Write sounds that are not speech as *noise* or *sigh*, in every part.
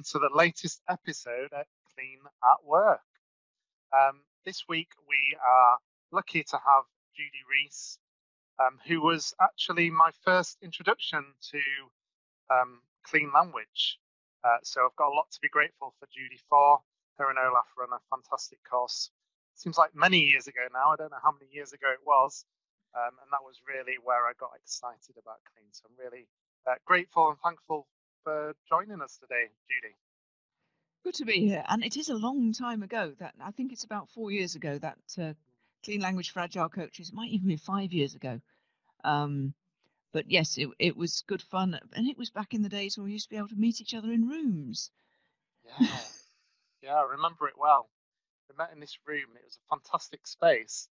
Uh, to the latest episode at Clean at Work. Um, this week we are lucky to have Judy Rees, um, who was actually my first introduction to um, clean language. Uh, so I've got a lot to be grateful for Judy for. Her and Olaf run a fantastic course. Seems like many years ago now. I don't know how many years ago it was. Um, and that was really where I got excited about clean. So I'm really uh, grateful and thankful for joining us today, Judy. Good to be here. And it is a long time ago that I think it's about four years ago that uh, Clean Language for Agile Coaches, it might even be five years ago. Um, but yes, it, it was good fun. And it was back in the days when we used to be able to meet each other in rooms. Yeah, yeah, I remember it well. We met in this room and it was a fantastic space.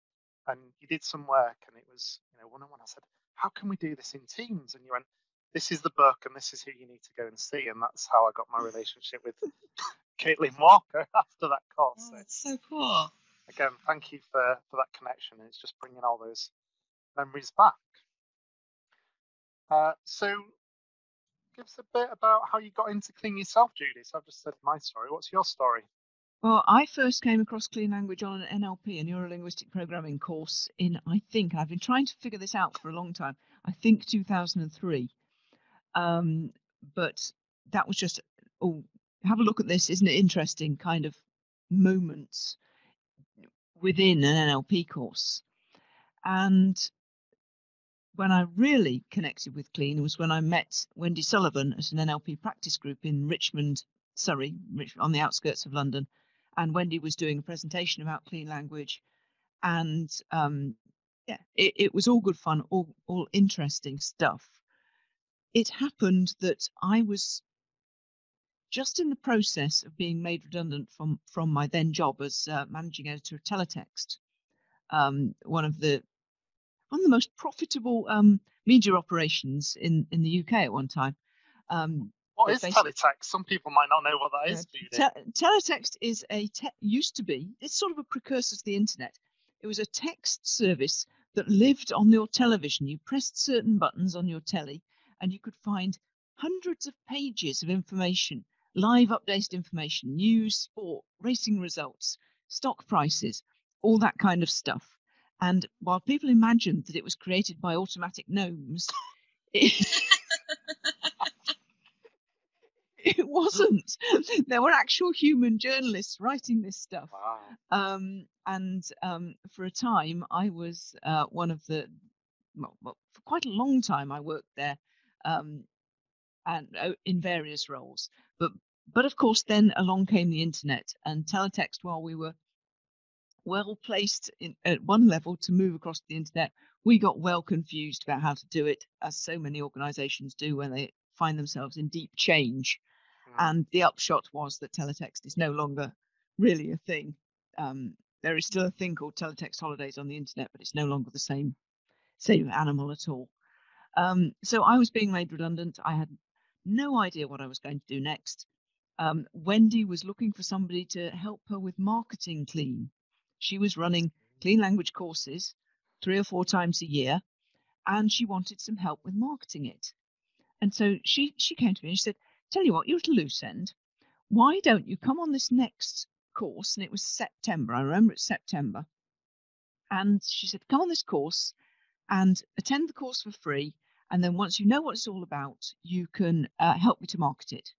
And you did some work and it was, you know, one on one. I said, How can we do this in teams? And you went, this is the book and this is who you need to go and see. And that's how I got my relationship with *laughs* Caitlin Walker *laughs* after that course. Oh, that's so cool. Again, thank you for, for that connection. It's just bringing all those memories back. Uh, so, give us a bit about how you got into Clean yourself, Judy. So I've just said my story. What's your story? Well, I first came across Clean Language on an NLP, a Neuro Linguistic Programming course, in I think I've been trying to figure this out for a long time. I think 2003. Um, but that was just, oh, have a look at this. Isn't it interesting? Kind of moments within an NLP course. And when I really connected with Clean was when I met Wendy Sullivan at an NLP practice group in Richmond, Surrey, on the outskirts of London. And Wendy was doing a presentation about clean language. And um, yeah, it, it was all good fun, all, all interesting stuff it happened that I was just in the process of being made redundant from from my then job as uh, managing editor of Teletext, um, one of the one of the most profitable um, media operations in in the UK at one time. Um, what is teletext? Some people might not know what that is. Uh, te- teletext is a te- used to be. It's sort of a precursor to the internet. It was a text service that lived on your television. You pressed certain buttons on your telly, and you could find hundreds of pages of information, live updated information, news, sport, racing results, stock prices, all that kind of stuff. And while people imagined that it was created by automatic gnomes, it, *laughs* it wasn't. There were actual human journalists writing this stuff. Wow. Um, and um, for a time, I was uh, one of the, well, well, for quite a long time, I worked there um, and uh, in various roles. But but of course, then along came the internet and teletext. While we were well placed in, at one level to move across the internet, we got well confused about how to do it, as so many organisations do when they find themselves in deep change. Mm. And the upshot was that teletext is no longer really a thing. Um, there is still a thing called teletext holidays on the internet, but it's no longer the same same animal at all. Um, so I was being made redundant. I had no idea what I was going to do next. Um, Wendy was looking for somebody to help her with marketing clean. She was running clean language courses three or four times a year, and she wanted some help with marketing it. And so she she came to me and she said, "Tell you what, you're at a loose end. Why don't you come on this next course?" And it was September. I remember it's September. And she said, "Come on this course and attend the course for free. And then once you know what it's all about, you can uh, help me to market it.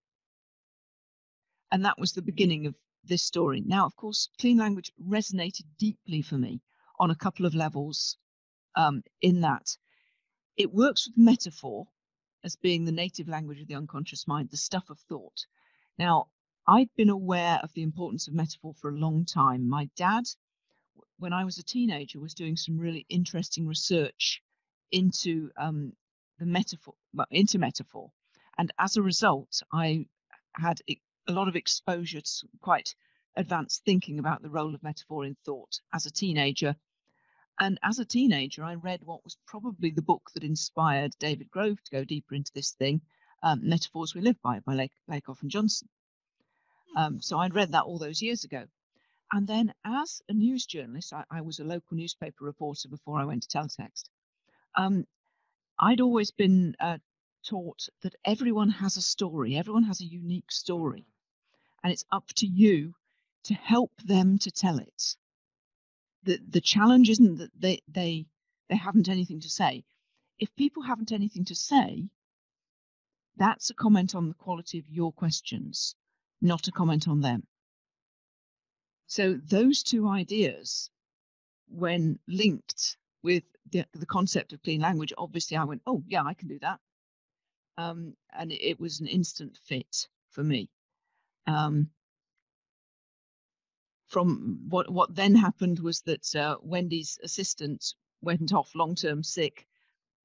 And that was the beginning of this story. Now, of course, clean language resonated deeply for me on a couple of levels. Um, in that it works with metaphor as being the native language of the unconscious mind, the stuff of thought. Now, I'd been aware of the importance of metaphor for a long time. My dad, when I was a teenager, was doing some really interesting research into um, the metaphor, well, into metaphor. And as a result, I had a lot of exposure to quite advanced thinking about the role of metaphor in thought as a teenager. And as a teenager, I read what was probably the book that inspired David Grove to go deeper into this thing, um, Metaphors We Live By by Lake, Lakoff and Johnson. Um, so I'd read that all those years ago. And then, as a news journalist, I, I was a local newspaper reporter before I went to teletext. Um, I'd always been uh, taught that everyone has a story, everyone has a unique story, and it's up to you to help them to tell it. The the challenge isn't that they they they haven't anything to say. If people haven't anything to say, that's a comment on the quality of your questions, not a comment on them. So those two ideas, when linked with the, the concept of clean language, obviously I went, oh yeah, I can do that. Um, and it, was an instant fit for me. Um, from what what then happened was that uh, Wendy's assistant went off long term sick.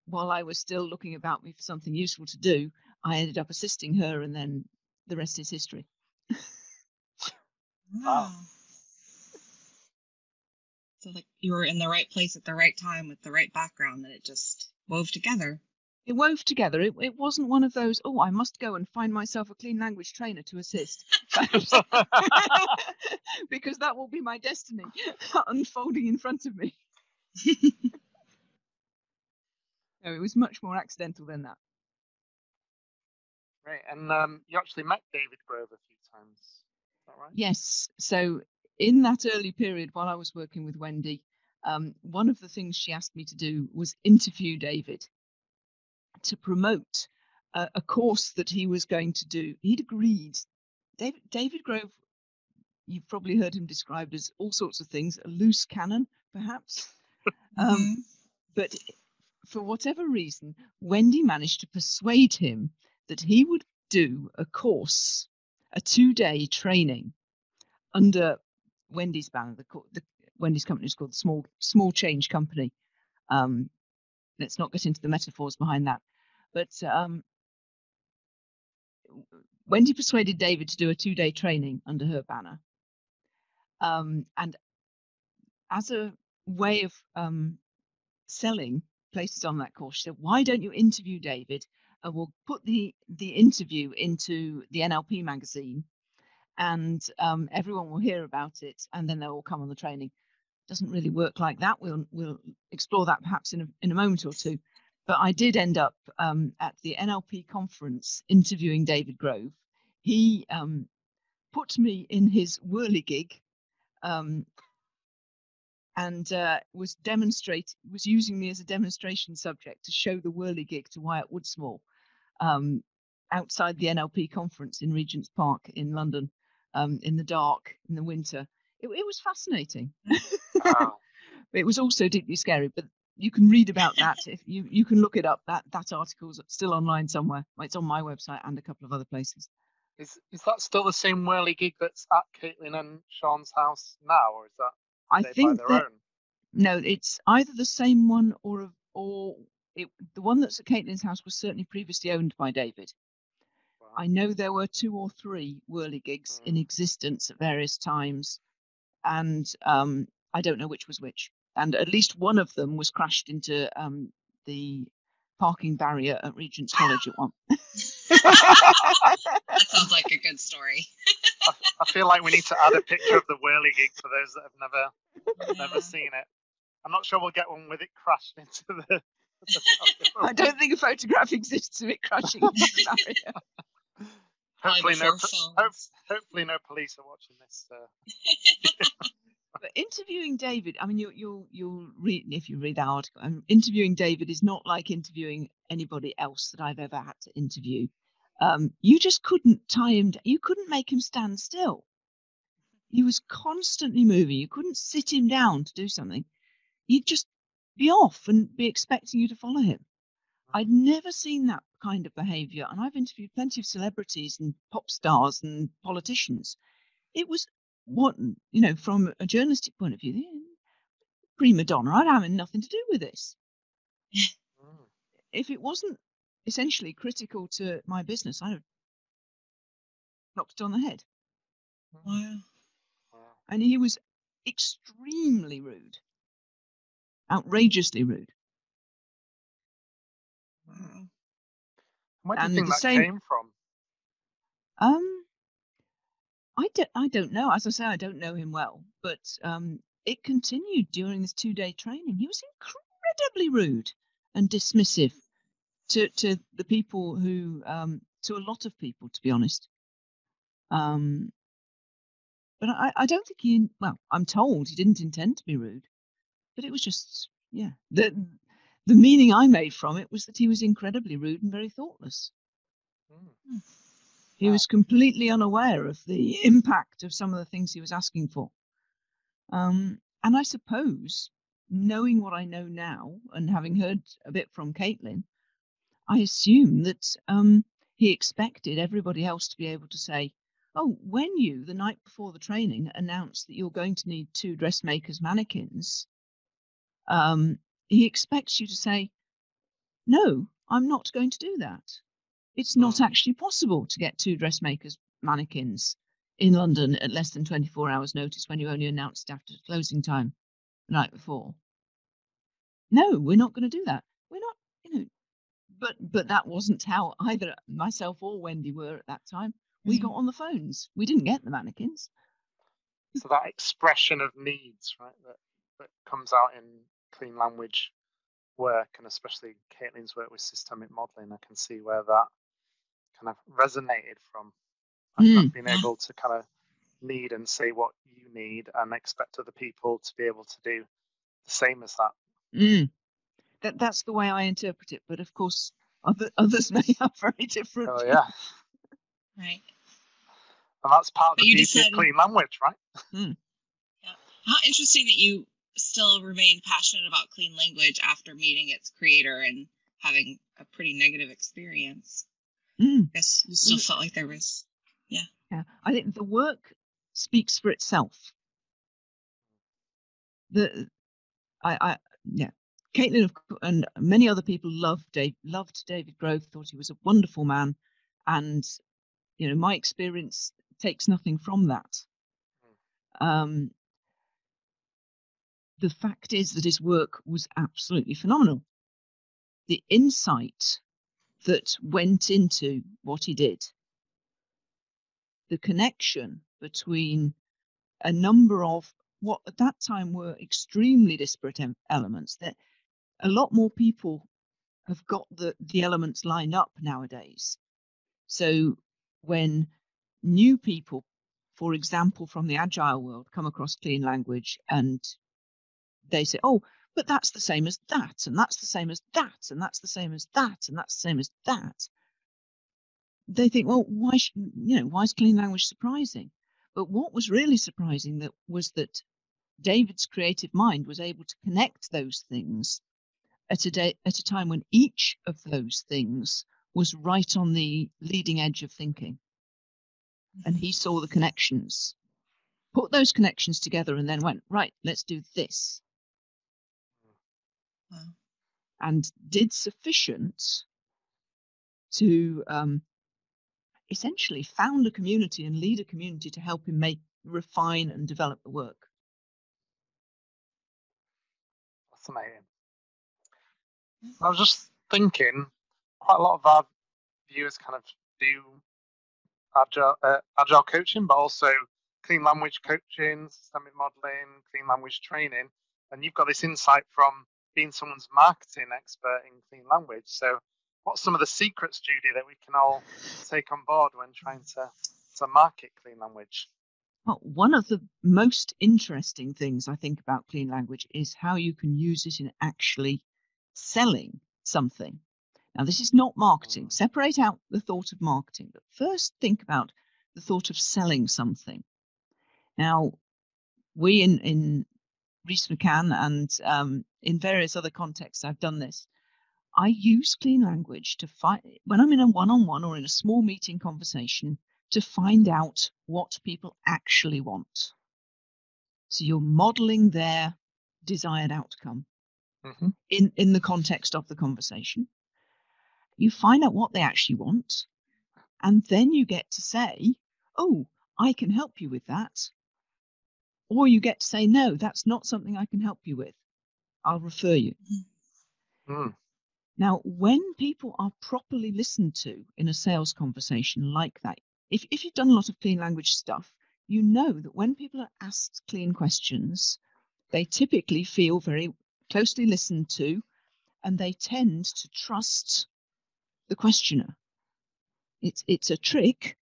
While I was still looking about me for something useful to do, I ended up assisting her, and then the rest is history. So like you were in the right place at the right time with the right background, and it just wove together. It wove together. It, it wasn't one of those, oh, I must go and find myself a clean language trainer to assist. *laughs* *laughs* because that will be my destiny *laughs* unfolding in front of me. no, it was much more accidental than that. Right, and um, you actually met David Grove a few times. Is that right? Yes. So in that early period, while I was working with Wendy, um, one of the things she asked me to do was interview David to promote a, a course that he was going to do. He'd agreed. David, David Grove, you've probably heard him described as all sorts of things, a loose cannon, perhaps. *laughs* Um, mm-hmm. but for whatever reason, Wendy managed to persuade him that he would do a course, a two day training under Wendy's banner. The, the Wendy's company is called the Small Small Change Company. Um, let's not get into the metaphors behind that. But um, Wendy persuaded David to do a two day training under her banner. Um, and as a way of um, selling places on that course, she said, Why don't you interview David? And we'll put the, the interview into the NLP magazine and um, everyone will hear about it and then they'll all come on the training doesn't really work like that. We'll we'll explore that perhaps in a, in a moment or two. But I did end up um, at the NLP conference interviewing David Grove. He um, put me in his whirligig um, and uh, was demonstrate was using me as a demonstration subject to show the whirligig to Wyatt Woodsmall um, outside the NLP conference in Regent's Park in London um, in the dark in the winter it, it was fascinating. Oh. *laughs* it was also deeply scary, but you can read about that if you you can look it up. That that article's still online somewhere. It's on my website and a couple of other places. Is is that still the same whirly gig that's at Caitlin and Sean's house now, or is that I think that, own? no, it's either the same one or or it, the one that's at Caitlin's house was certainly previously owned by David. Wow. I know there were two or three whirligigs mm. in existence at various times and um, I don't know which was which. And at least one of them was crashed into um, the parking barrier at Regent's College at one. *laughs* that sounds like a good story. I, I, feel like we need to add a picture of the whirligig for those that have never yeah. never seen it. I'm not sure we'll get one with it crashed into the. *laughs* the *laughs* I don't think a photograph exists of it crashing into the barrier. Hopefully no, hope, hopefully no police are watching this. Uh. *laughs* but interviewing David, I mean, you, you'll you'll read if you read the article. Um, interviewing David is not like interviewing anybody else that I've ever had to interview. Um, you just couldn't tie him. You couldn't make him stand still. He was constantly moving. You couldn't sit him down to do something. He'd just be off and be expecting you to follow him. I'd never seen that kind of behavior. And I've interviewed plenty of celebrities and pop stars and politicians. It was what, mm, you know, from a journalistic point of view, eh, prima donna. I'd have nothing to do with this. Mm. if it wasn't essentially critical to my business, I'd have knocked it on the head. Wow. And he was extremely rude, outrageously rude. Where do you think that same, came from? Um, I don't, I don't know. As I say, I don't know him well, but um, it continued during this two-day training. He was incredibly rude and dismissive to to the people who um, to a lot of people, to be honest. Um, but I, I don't think he. Well, I'm told he didn't intend to be rude, but it was just yeah. The the meaning I made from it was that he was incredibly rude and very thoughtless. Mm. He Wow. was completely unaware of the impact of some of the things he was asking for. Um, and I suppose, knowing what I know now and having heard a bit from Caitlin, I assume that um, he expected everybody else to be able to say, Oh, when you, the night before the training, announced that you're going to need two dressmakers mannequins, um, he expects you to say, No, I'm not going to do that. It's not Hmm. actually possible to get two dressmakers mannequins in London at less than 24 hours' notice when you only announced after closing time the night before. No, we're not going to do that. We're not, you know. But but that wasn't how either myself or Wendy were at that time. We Mhm. got on the phones. We didn't get the mannequins. So that expression of needs, right, that, that comes out in clean language work and especially Caitlin's work with systemic modeling, I can see where that kind of resonated from. Mm. being able to kind of need and say what you need and expect other people to be able to do the same as that. Mm. That that's the way I interpret it. But of course, other, *laughs* others may have very different. Oh yeah. *laughs* Right. And that's part of But the you beauty of clean language, right? Yeah. How interesting that you still remain passionate about clean language after meeting its creator and having a pretty negative experience. Mm. I guess you still felt like there was. Yeah, Yeah, I think the work speaks for itself. The, I, I, yeah, Caitlin and many other people loved Dave, loved David Grove, thought he was a wonderful man, and you know my experience takes nothing from that. Um, the fact is that his work was absolutely phenomenal. The insight that went into what he did the connection between a number of what at that time were extremely disparate em- elements that a lot more people have got the, the elements lined up nowadays. So when new people, for example, from the agile world come across clean language and they say, oh, but that's the same as that, and that's the same as that, and that's the same as that, and that's the same as that they think, well, why, sh- you know, why is clean language surprising? But what was really surprising that was that David's creative mind was able to connect those things at a day, at a time when each of those things was right on the leading edge of thinking, and he saw the connections, put those connections together, and then went right. Let's do this, Wow. and did sufficient to um, essentially found a community and lead a community to help him make refine and develop the work Fascinating. I was just thinking, quite a lot of our viewers kind of do agile, uh, agile coaching, but also clean language coaching, systemic modeling, clean language training. And you've got this insight from being someone's marketing expert in clean language. So, what's some of the secrets, Judy, that we can all take on board when trying to, to market clean language? well one of the most interesting things i think about clean language is how you can use it in actually selling something now this is not marketing Mm. separate out the thought of marketing but first think about the thought of selling something now we in in Rees McCann and um, in various other contexts I've done this. I use clean language to find when I'm in a one-on-one or in a small meeting conversation to find out what people actually want. So you're modeling their desired outcome Mm-hmm. in in the context of the conversation. You find out what they actually want, and then you get to say, "Oh, I can help you with that," or you get to say, "No, that's not something I can help you with. I'll refer you." Mm. Now, when people are properly listened to in a sales conversation like that, if, if you've done a lot of clean language stuff, you know that when people are asked clean questions, they typically feel very closely listened to and they tend to trust the questioner. It's it's a trick,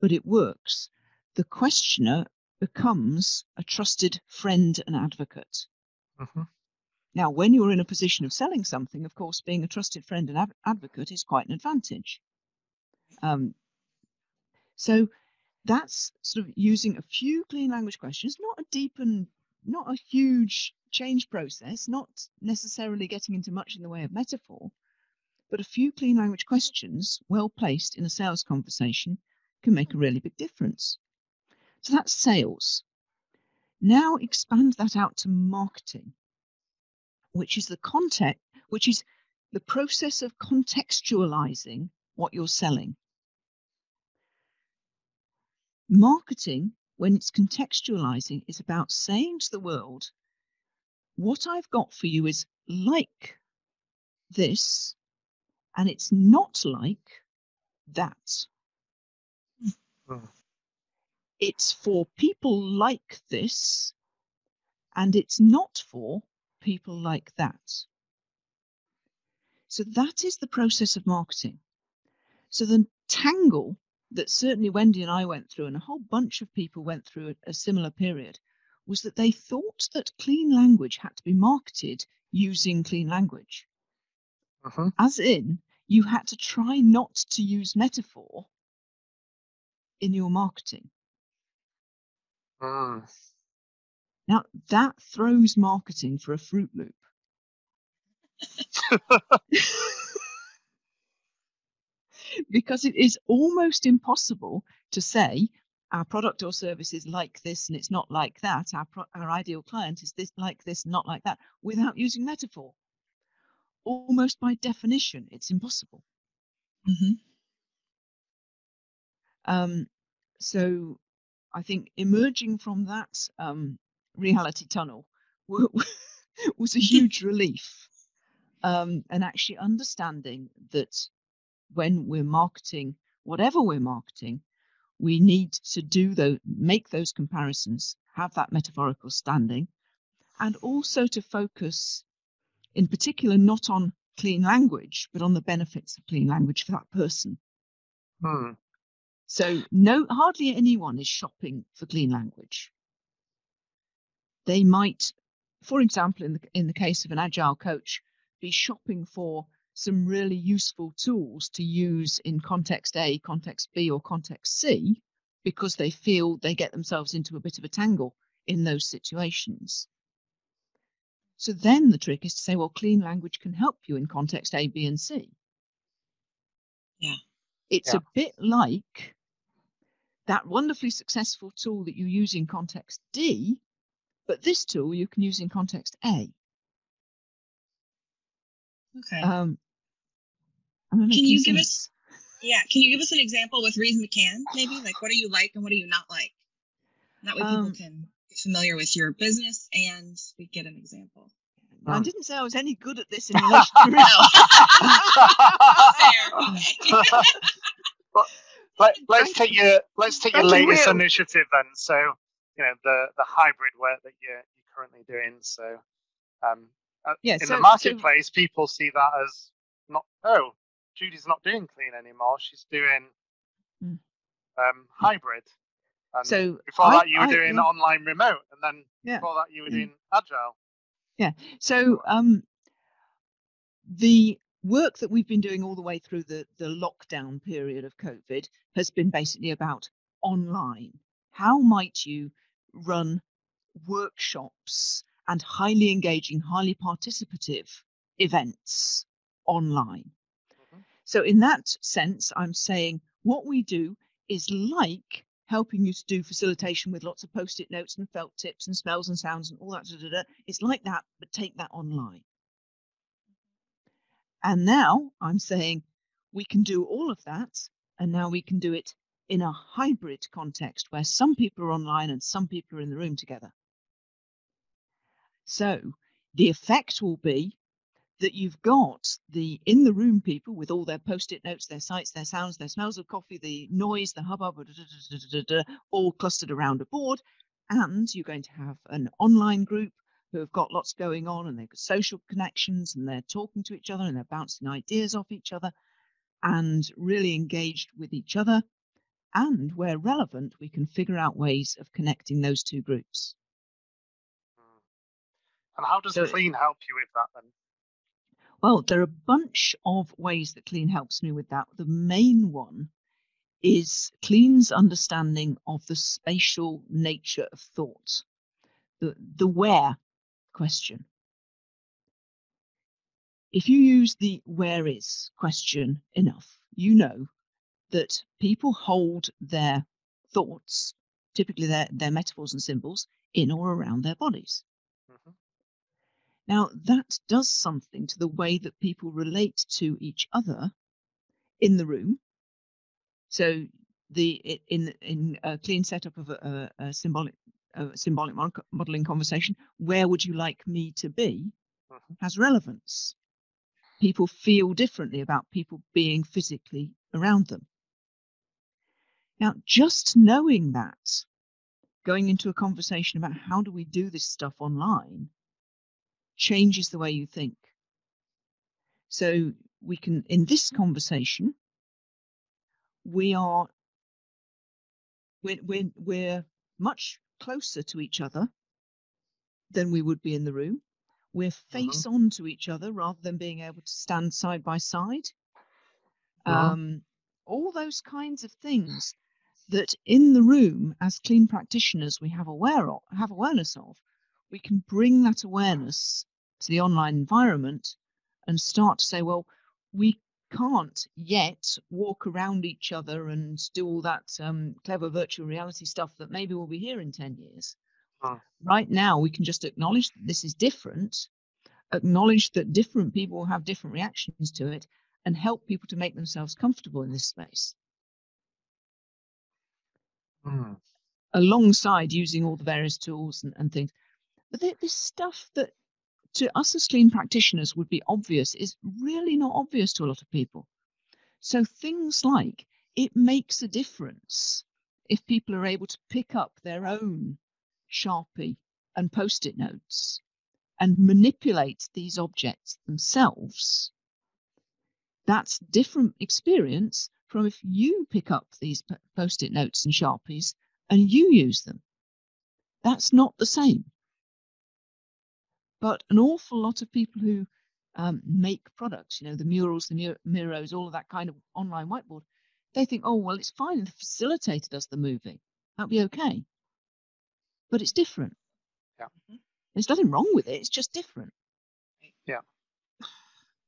but it works. The questioner becomes a trusted friend and advocate. hmm Now, when you're in a position of selling something, of course, being a trusted friend and advocate is quite an advantage. Um, so that's sort of using a few clean language questions, not a deep and not a huge change process, not necessarily getting into much in the way of metaphor, but a few clean language questions, well placed in a sales conversation, can make a really big difference. So that's sales. Now expand that out to marketing, which is the context, which is the process of contextualizing what you're selling. Marketing, when it's contextualizing, is about saying to the world, what I've got for you is like this, and it's not like that. Mm. It's for people like this, and it's not for people like that. So that is the process of marketing. So the tangle that certainly Wendy and I went through, and a whole bunch of people went through a, a similar period, was that they thought that clean language had to be marketed using clean language. hmm As in, you had to try not to use metaphor in your marketing. Mm. Now, that throws marketing for a Fruit Loop. *laughs* because it is almost impossible to say our product or service is like this and it's not like that. Our, pro- our ideal client is this like this, not like that, without using metaphor. Almost by definition, it's impossible. hmm Um, so I think emerging from that um, reality tunnel *laughs* was a huge *laughs* relief. Um, and actually understanding that when we're marketing, whatever we're marketing, we need to do those, make those comparisons, have that metaphorical standing, and also to focus in particular not on clean language, but on the benefits of clean language for that person. Mm. So no, hardly anyone is shopping for clean language. They might, for example, in the in the case of an agile coach, be shopping for some really useful tools to use in context A, context B, or context C, because they feel they get themselves into a bit of a tangle in those situations. So then the trick is to say, well, clean language can help you in context A, B, and C. Yeah. It's Yeah. a bit like that wonderfully successful tool that you use in context D, but this tool you can use in context A. Okay. Um, Can you give sense? us- yeah. Can you give us an example with reason to can? Maybe like what do you like and what do you not like? That way people Um, can get familiar with your business and we get an example. Now, I didn't say I was any good at this in *laughs* relation to *laughs* risk. Fair. *laughs* Let, let's take your let's take your latest Will. initiative then. So you know the the hybrid work that you're you're currently doing. So um, uh, Yeah, in so- the so- marketplace, people see that as not oh Judy's not doing clean anymore. She's doing Mm. um, hybrid. And So before I- that, you were I- doing yeah. online remote, and then Yeah. before that, you were Yeah. doing agile. Yeah. So um, the work that we've been doing all the way through the, the lockdown period of COVID has been basically about online. How might you run workshops and highly engaging, highly participative events online? Mhm. So, in that sense, I'm saying what we do is like helping you to do facilitation with lots of post it notes and felt tips and smells and sounds and all that. Da, da, da. It's like that, but take that online. And now I'm saying we can do all of that, and now we can do it in a hybrid context where some people are online and some people are in the room together. So the effect will be that you've got the in the room people with all their post-it notes, their sights, their sounds, their smells of coffee, the noise, the hubbub, all clustered around a board. And you're going to have an online group who have got lots going on and they've got social connections and they're talking to each other and they're bouncing ideas off each other. and really engaged with each other. And where relevant, we can figure out ways of connecting those two groups. Mm. And how does So- Clean help you with that then? Well, there are a bunch of ways that Clean helps me with that. The main one is Clean's understanding of the spatial nature of thought, the, the where question. If you use the where is question enough, you know that people hold their thoughts, typically their, their metaphors and symbols, in or around their bodies. Mhm. Now, that does something to the way that people relate to each other in the room. So, the in in a clean setup of a, a, a symbolic a symbolic modeling conversation, where would you like me to be, Mhm. has relevance. People feel differently about people being physically around them. Now, just knowing that, going into a conversation about how do we do this stuff online, changes the way you think. So we can, in this conversation, we are we're, we're, we're much closer to each other than we would be in the room. We're face on to each other rather than being able to stand side by side. Mhm. Um, all those kinds of things that in the room, as clean practitioners, we have aware of, have awareness of. We can bring that awareness to the online environment and start to say, well, we can't yet walk around each other and do all that um, clever virtual reality stuff that maybe will be here in 10 years. Mm. Right now, we can just acknowledge that this is different, acknowledge that different people have different reactions to it, and help people to make themselves comfortable in this space Mm. alongside using all the various tools and, and things. But th- this stuff that to us as clean practitioners would be obvious is really not obvious to a lot of people. So things like it makes a difference if people are able to pick up their own Sharpie and post it notes and manipulate these objects themselves. That's different experience from if you pick up these post it notes and Sharpies and you use them. That's not the same. But an awful lot of people who um, make products, you know, the murals, the Miros, all of that kind of online whiteboard, they think, oh, well, it's fine the facilitator does the moving. That'll be okay. But it's different. Yeah. There's nothing wrong with it. It's just different.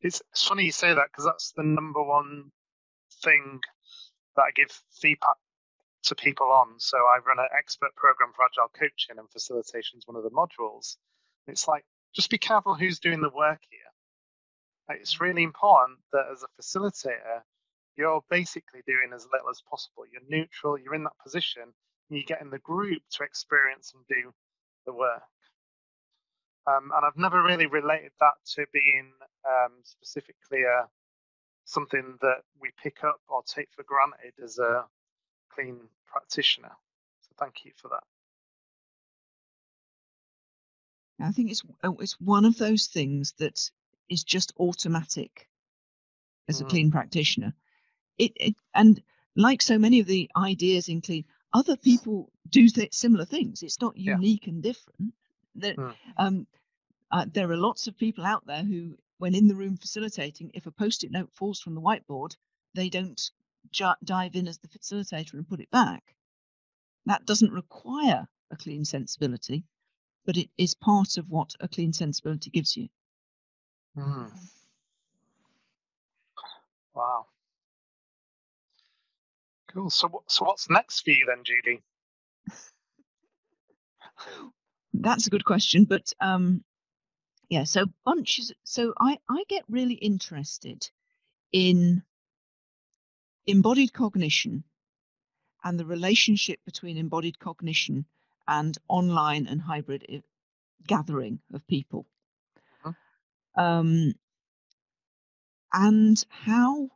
It's, it's funny you say that because that's the number one thing that I give feedback to people on. So I run an expert program for agile coaching and facilitation is one of the modules. It's like just be careful who's doing the work here. Like, it's really important that as a facilitator, you're basically doing as little as possible. You're neutral, you're in that position, and you get in the group to experience and do the work. Um, and I've never really related that to being um, specifically a, something that we pick up or take for granted as a clean practitioner. So thank you for that. I think it's oh, it's one of those things that is just automatic as a Mm. clean practitioner. It, it and like so many of the ideas in clean, other people do th- similar things. It's not Yeah. unique and different. There, Mm. um, uh, there are lots of people out there who, when in the room facilitating, if a post-it note falls from the whiteboard, they don't ju- dive in as the facilitator and put it back. That doesn't require a clean sensibility, but it is part of what a clean sensibility gives you. Mm. Wow. Cool. So, so what's next for you then, Judy? *laughs* That's a good question, but um, yeah. So bunches. So I I get really interested in embodied cognition and the relationship between embodied cognition and online and hybrid i- gathering of people. Mhm. Um, and how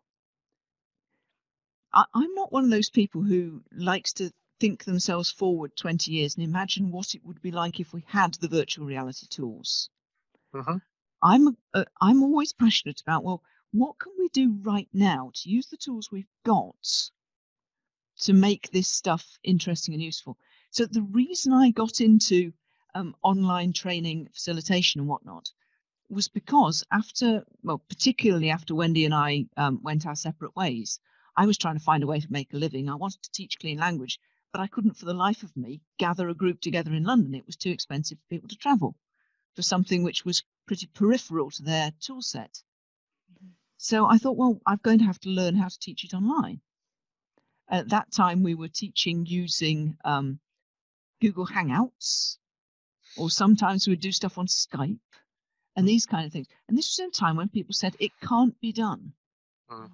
I, I'm not one of those people who likes to think themselves forward 20 years and imagine what it would be like if we had the virtual reality tools. hmm I'm uh, I'm always passionate about well, what can we do right now to use the tools we've got to make this stuff interesting and useful? So the reason I got into um, online training, facilitation, and whatnot was because after, well, particularly after Wendy and I um, went our separate ways, I was trying to find a way to make a living. I wanted to teach clean language, but I couldn't for the life of me gather a group together in London. It was too expensive for people to travel for something which was pretty peripheral to their tool set. So I thought, well, I'm going to have to learn how to teach it online. At that time, we were teaching using um, Google Hangouts, or sometimes we'd do stuff on Skype and these kind of things. And this was in a time when people said it can't be done. Mm.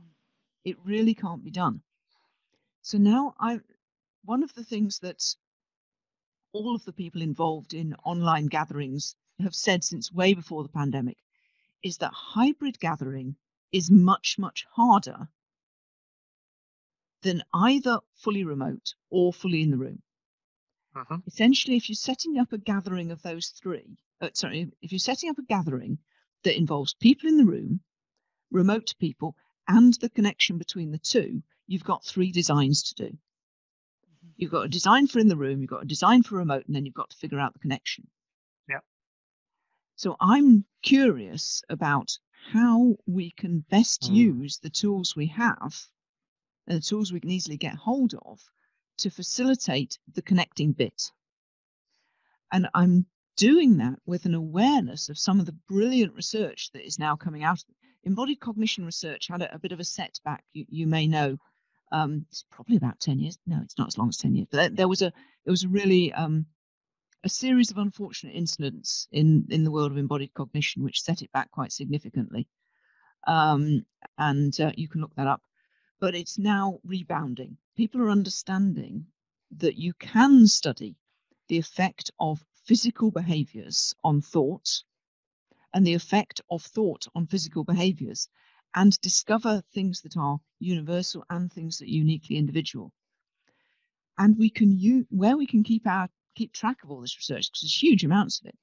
It really can't be done. So now I, one of the things that all of the people involved in online gatherings have said since way before the pandemic is that hybrid gathering is much, much harder than either fully remote or fully in the room. Hmm Essentially, if you're setting up a gathering of those three, uh, sorry, if you're setting up a gathering that involves people in the room, remote people, and the connection between the two, you've got three designs to do. You've got a design for in the room, you've got a design for remote, and then you've got to figure out the connection. Yeah. So I'm curious about how we can best Mm. use the tools we have, and the tools we can easily get hold of, to facilitate the connecting bit. And I'm doing that with an awareness of some of the brilliant research that is now coming out. Embodied cognition research had a, a bit of a setback, you, you may know. Um, it's probably about 10 years. No, it's not as long as 10 years, but there, was a there was really um, a series of unfortunate incidents in in the world of embodied cognition which set it back quite significantly. Um, and uh, you can look that up. But it's now rebounding. People are understanding that you can study the effect of physical behaviors on thought and the effect of thought on physical behaviors and discover things that are universal and things that are uniquely individual. And we can use where we can keep our keep track of all this research because there's huge amounts of it.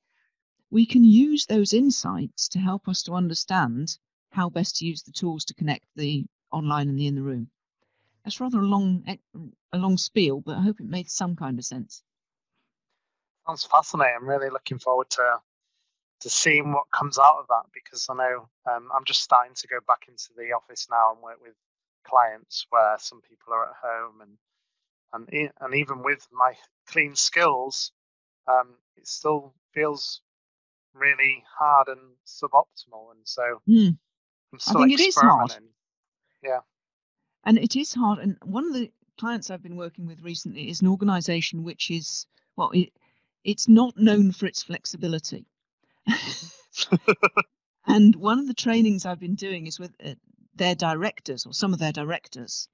We can use those insights to help us to understand how best to use the tools to connect the online and the in the room. That's rather a long a long spiel, but I hope it made some kind of sense. Sounds fascinating. I'm really looking forward to to seeing what comes out of that because I know um, I'm just starting to go back into the office now and work with clients where some people are at home and and and even with my clean skills, um, it still feels really hard and suboptimal. And so Hmm. I'm still think it is hard. experimenting. And it is hard. And one of the clients I've been working with recently is an organization which is, well, it, it's not known for its flexibility. *laughs* and one of the trainings I've been doing is with uh, their directors or some of their directors,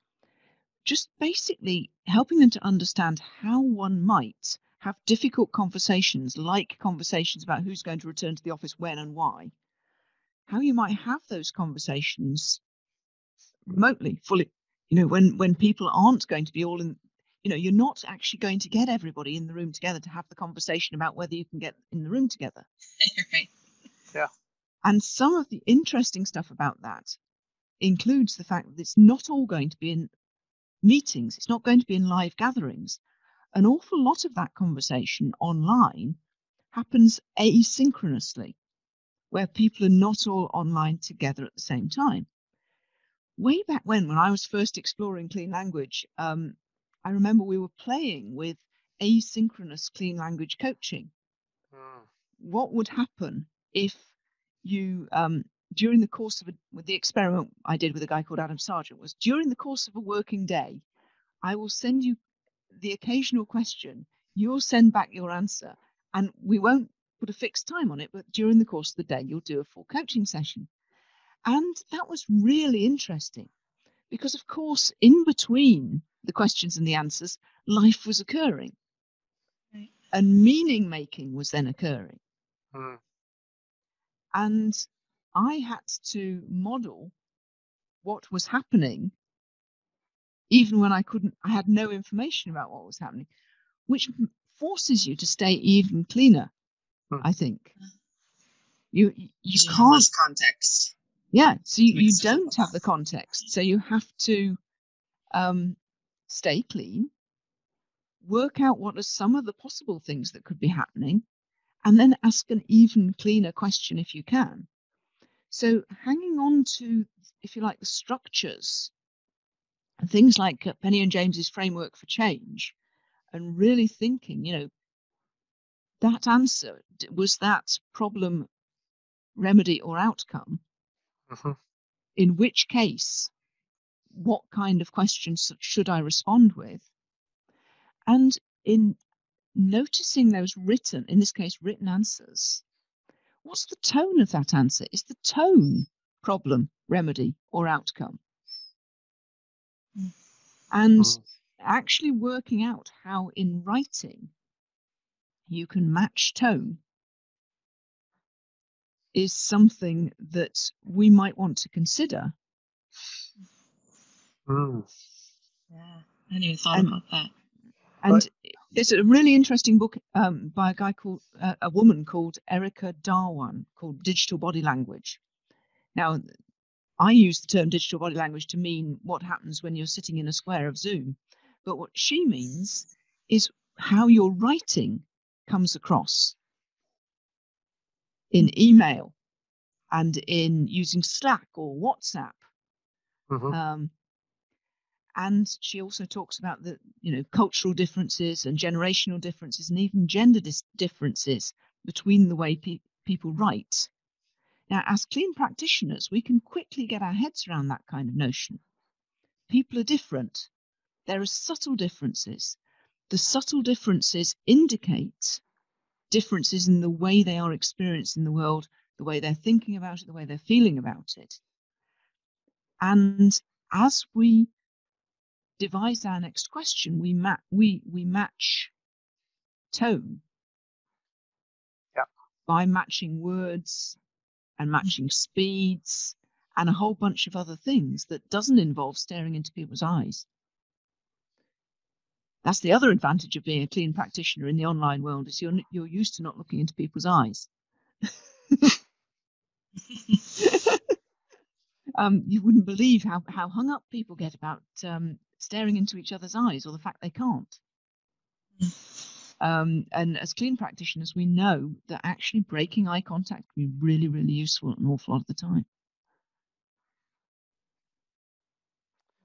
just basically helping them to understand how one might have difficult conversations, like conversations about who's going to return to the office when and why, how you might have those conversations remotely, fully, you know, when when people aren't going to be all in, you know, you're not actually going to get everybody in the room together to have the conversation about whether you can get in the room together. *laughs* right. Yeah. And some of the interesting stuff about that includes the fact that it's not all going to be in meetings, it's not going to be in live gatherings. An awful lot of that conversation online happens asynchronously, where people are not all online together at the same time. Way back when, when I was first exploring clean language, um, I remember we were playing with asynchronous clean language coaching Mm, what would happen if you um, during the course of a, with the experiment I did with a guy called Adam Sargent was during the course of a working day, I will send you the occasional question, you'll send back your answer, and we won't put a fixed time on it, but during the course of the day, you'll do a full coaching session. And that was really interesting because, of course, in between the questions and the answers, life was occurring Right. and meaning making was then occurring. mm, And I had to model what was happening, even when I couldn't, I had no information about what was happening, which forces you to stay even cleaner, Hmm. I think. You you You can't context. Yeah, so you, you don't have the context. So you have to um, stay clean, work out what are some of the possible things that could be happening, and then ask an even cleaner question if you can. So hanging on to, if you like, the structures and things like uh, Penny and James's framework for change, and really thinking, you know, that answer was that problem, remedy, or outcome. Mm-hmm. In which case, what kind of questions should I respond with? And in noticing those written, in this case, written answers, what's the tone of that answer? Is the tone problem, remedy, or outcome? And mm. actually working out how in writing you can match tone is something that we might want to consider. Mm. Yeah, I hadn't even thought and, about that. And but, there's a really interesting book um, by a guy called uh, a woman called Erica Dhawan called Digital Body Language. Now, I use the term digital body language to mean what happens when you're sitting in a square of Zoom, but what she means is how your writing comes across in email and in using Slack or WhatsApp. Mm-hmm. Um, and she also talks about the you know cultural differences and generational differences and even gender dis- differences between the way pe- people write now as clean practitioners we can quickly get our heads around that kind of notion people are different there are subtle differences the subtle differences indicate differences in the way they are experiencing the world the way they're thinking about it the way they're feeling about it and as we devise our next question, we ma- we we match tone. Yeah. By matching words and matching speeds and a whole bunch of other things that doesn't involve staring into people's eyes. That's the other advantage of being a clean practitioner in the online world is you're you're used to not looking into people's eyes. *laughs* um, you wouldn't believe how, how hung up people get about um, staring into each other's eyes or the fact they can't. *laughs* Um, and as clean practitioners, we know that actually breaking eye contact can be really, really useful an awful lot of the time.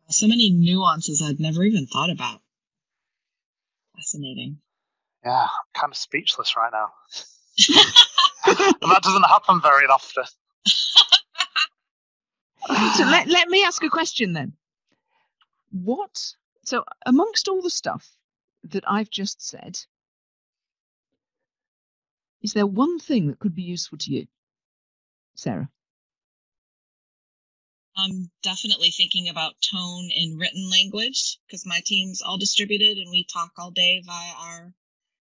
So many nuances I'd never even thought about. Fascinating. Yeah, I'm kind of speechless right now. and *laughs* that doesn't happen very often. so let, let me ask a question then what so amongst all the stuff that I've just said, is there one thing that could be useful to you, Sarah? I'm definitely thinking about tone in written language because my team's all distributed and we talk all day via our,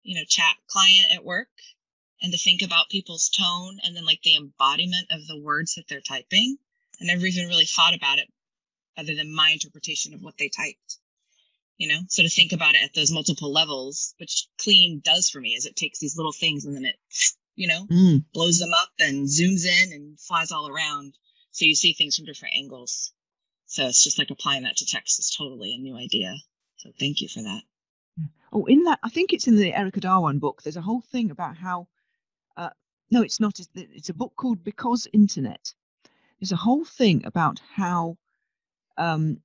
you know, chat client at work. And to think about people's tone and then like the embodiment of the words that they're typing. I never even really thought about it other than my interpretation of what they typed you know so to think about it at those multiple levels which clean does for me is it takes these little things and then it you know mm. blows them up and zooms in and flies all around so you see things from different angles. So it's just like applying that to text is totally a new idea. So thank you for that. Oh in that i think it's in the erica dhawan book there's a whole thing about how uh, no it's not it's a book called because internet. There's a whole thing about how um,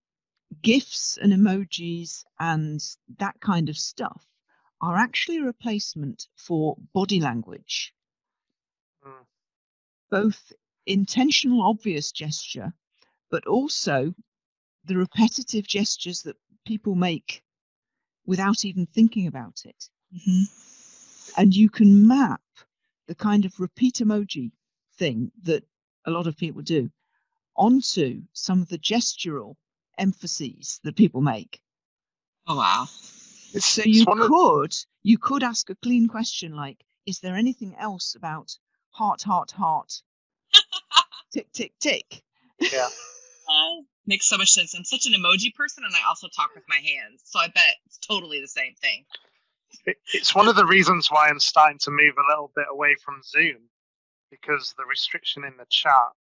GIFs and emojis and that kind of stuff are actually a replacement for body language. Mm. Both intentional, obvious gesture, but also the repetitive gestures that people make without even thinking about it. Mm-hmm. And you can map the kind of repeat emoji thing that a lot of people do onto some of the gestural emphases that people make. Oh wow. So you could you could ask a clean question like, is there anything else about heart, heart, heart, tick, tick, tick? Yeah. *laughs* Uh, makes so much sense. I'm such an emoji person and I also talk with my hands. So I bet it's totally the same thing. It, it's one of the reasons why I'm starting to move a little bit away from Zoom because the restriction in the chat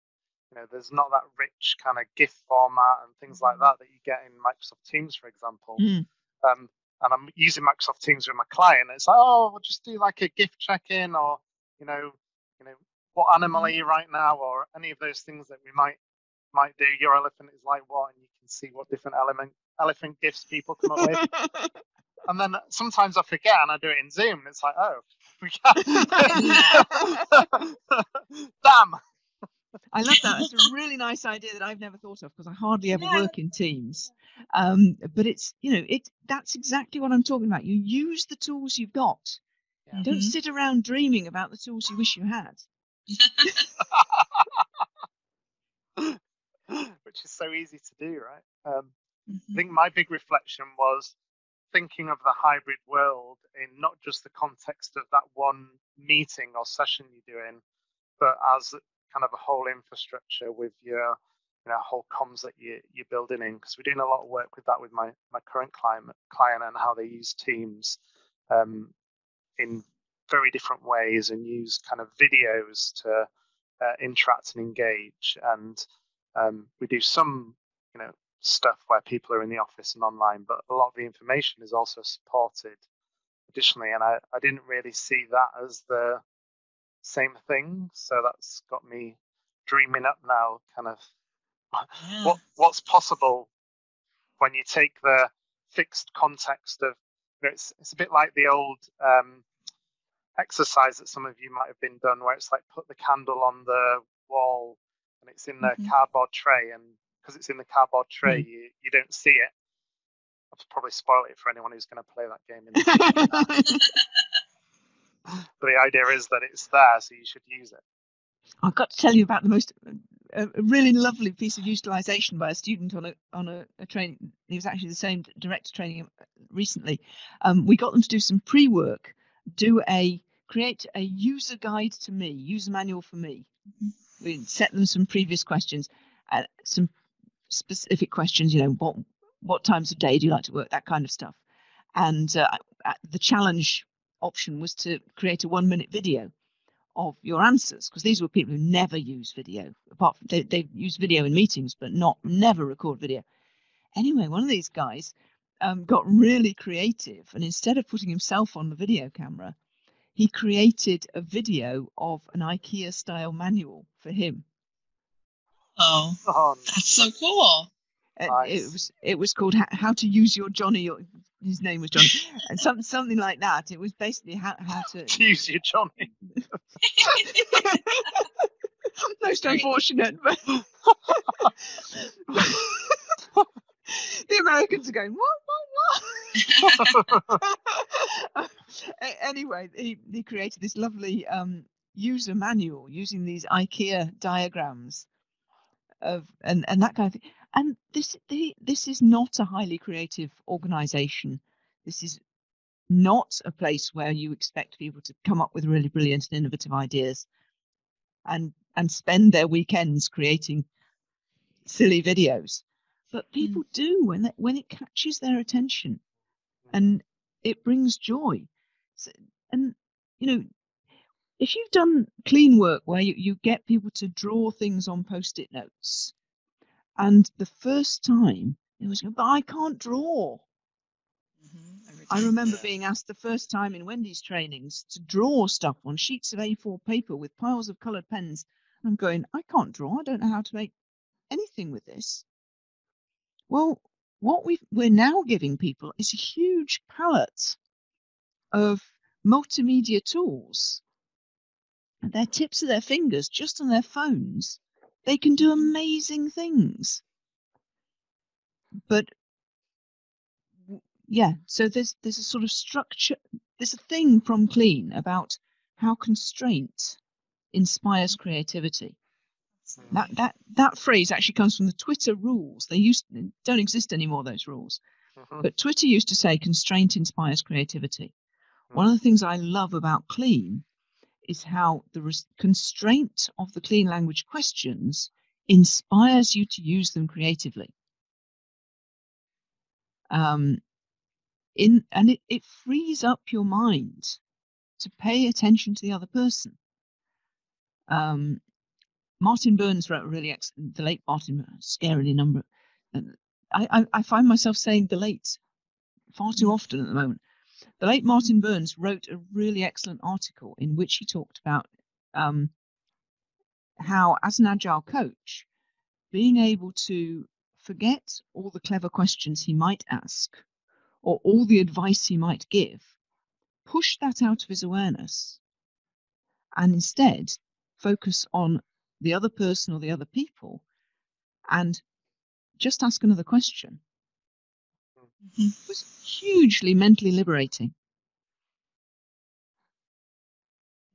you know, there's not that rich kind of GIF format and things like that that you get in Microsoft Teams, for example. Mm. Um, and I'm using Microsoft Teams with my client. It's like, oh, we'll just do like a GIF check-in, or you know, you know, what animal are you right now, or any of those things that we might might do. Your elephant is like what, and you can see what different element elephant gifts people come up with. *laughs* and then sometimes I forget and I do it in Zoom. And it's like, oh, *laughs* we can't. *laughs* Damn. I love that. It's a really nice idea that I've never thought of because I hardly ever Yeah. work in teams. Um, but it's you know it that's exactly what I'm talking about. You use the tools you've got. Yeah. Don't Mhm. sit around dreaming about the tools you wish you had. *laughs* Which is so easy to do, right? Um, I Mhm. think my big reflection was thinking of the hybrid world in not just the context of that one meeting or session you're doing, but as kind of a whole infrastructure with your you know whole comms that you, you're building in. Because we're doing a lot of work with that with my my current client client and how they use Teams um, in very different ways and use kind of videos to uh, interact and engage. And um, we do some you know stuff where people are in the office and online, but a lot of the information is also supported additionally. And I, I didn't really see that as the same thing. So that's got me dreaming up now, kind of Yeah. what what's possible when you take the fixed context of you know, it's it's a bit like the old um, exercise that some of you might have been done where it's like put the candle on the wall and it's in the Mhm. cardboard tray and because it's in the cardboard tray you, you don't see it I'll probably spoil it for anyone who's going to play that game in the *laughs* but the idea is that it's there so you should use it I've got to tell you about the most a, a really lovely piece of utilization by a student on a on a, a training. He was actually the same director training recently. Um, we got them to do some pre-work, do a create a user guide to me, user manual for me. Mhm. We set them some previous questions, uh, some specific questions. You know, what what times of day do you like to work? That kind of stuff. And uh, uh, the challenge option was to create a one-minute video of your answers because these were people who never use video apart from they, they use video in meetings but not never record video anyway one of these guys um, got really creative and instead of putting himself on the video camera he created a video of an ikea style manual for him Oh, oh, that's so cool. Nice. it was it was called how, how to use your johnny or his name was johnny and some, something like that it was basically how, how to *laughs* use your johnny *laughs* most Great. unfortunate. But *laughs* the Americans are going, what, what, what? *laughs* Anyway, he, he created this lovely um, user manual using these IKEA diagrams of and, and that kind of thing. And this the, this is not a highly creative organization. This is not a place where you expect people to come up with really brilliant and innovative ideas and and spend their weekends creating silly videos but people do when it, when it catches their attention and it brings joy. So, and you know if you've done clean work where you, you get people to draw things on post-it notes and the first time it was but i can't draw. Mhm, I remember being asked the first time in Wendy's trainings to draw stuff on sheets of A4 paper with piles of coloured pens. I'm going, I can't draw. I don't know how to make anything with this. Well, what we we're now giving people is a huge palette of multimedia tools. At their tips of their fingers, just on their phones, they can do mm-hmm. amazing things. But yeah so there's there's a sort of structure there's a thing from clean about how constraint inspires creativity that that that phrase actually comes from the twitter rules. They used don't exist anymore those rules. Mhm. but twitter used to say constraint inspires creativity. One of the things i love about clean is how the res- constraint of the clean language questions inspires you to use them creatively. Um, in and it, it frees up your mind to pay attention to the other person. Um, Martin Burns wrote a really excellent, the late Martin, scarily number. I, I, I find myself saying the late far too often at the moment. The late Martin Burns wrote a really excellent article in which he talked about um, how, as an agile coach, being able to forget all the clever questions he might ask or all the advice he might give, push that out of his awareness, and instead focus on the other person or the other people and just ask another question mm-hmm. was hugely mentally liberating.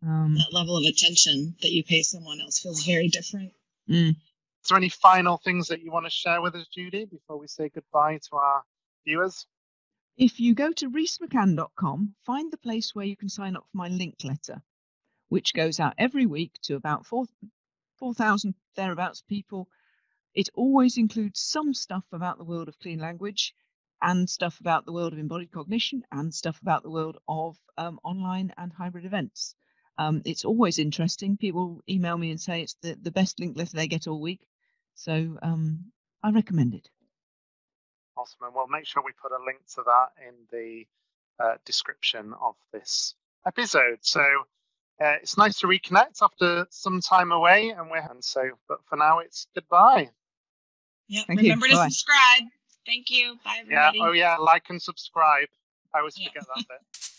Um, that level of attention that you pay someone else feels very different. Mm. Is there any final things that you want to share with us, Judy, before we say goodbye to our viewers? If you go to reesmccann.com, find the place where you can sign up for my link letter, which goes out every week to about 4,000 thereabouts people. It always includes some stuff about the world of clean language and stuff about the world of embodied cognition and stuff about the world of um, online and hybrid events. Um, it's always interesting. People email me and say it's the, the best link letter they get all week. So um, I recommend it. Awesome. And we'll make sure we put a link to that in the uh, description of this episode. So uh, it's nice to reconnect after some time away, and we're and so. But for now, it's goodbye. Yeah. Remember you. to Bye. subscribe. Thank you. Bye, everybody. Yeah. Oh, yeah. Like and subscribe. I always yeah. forget that bit. *laughs*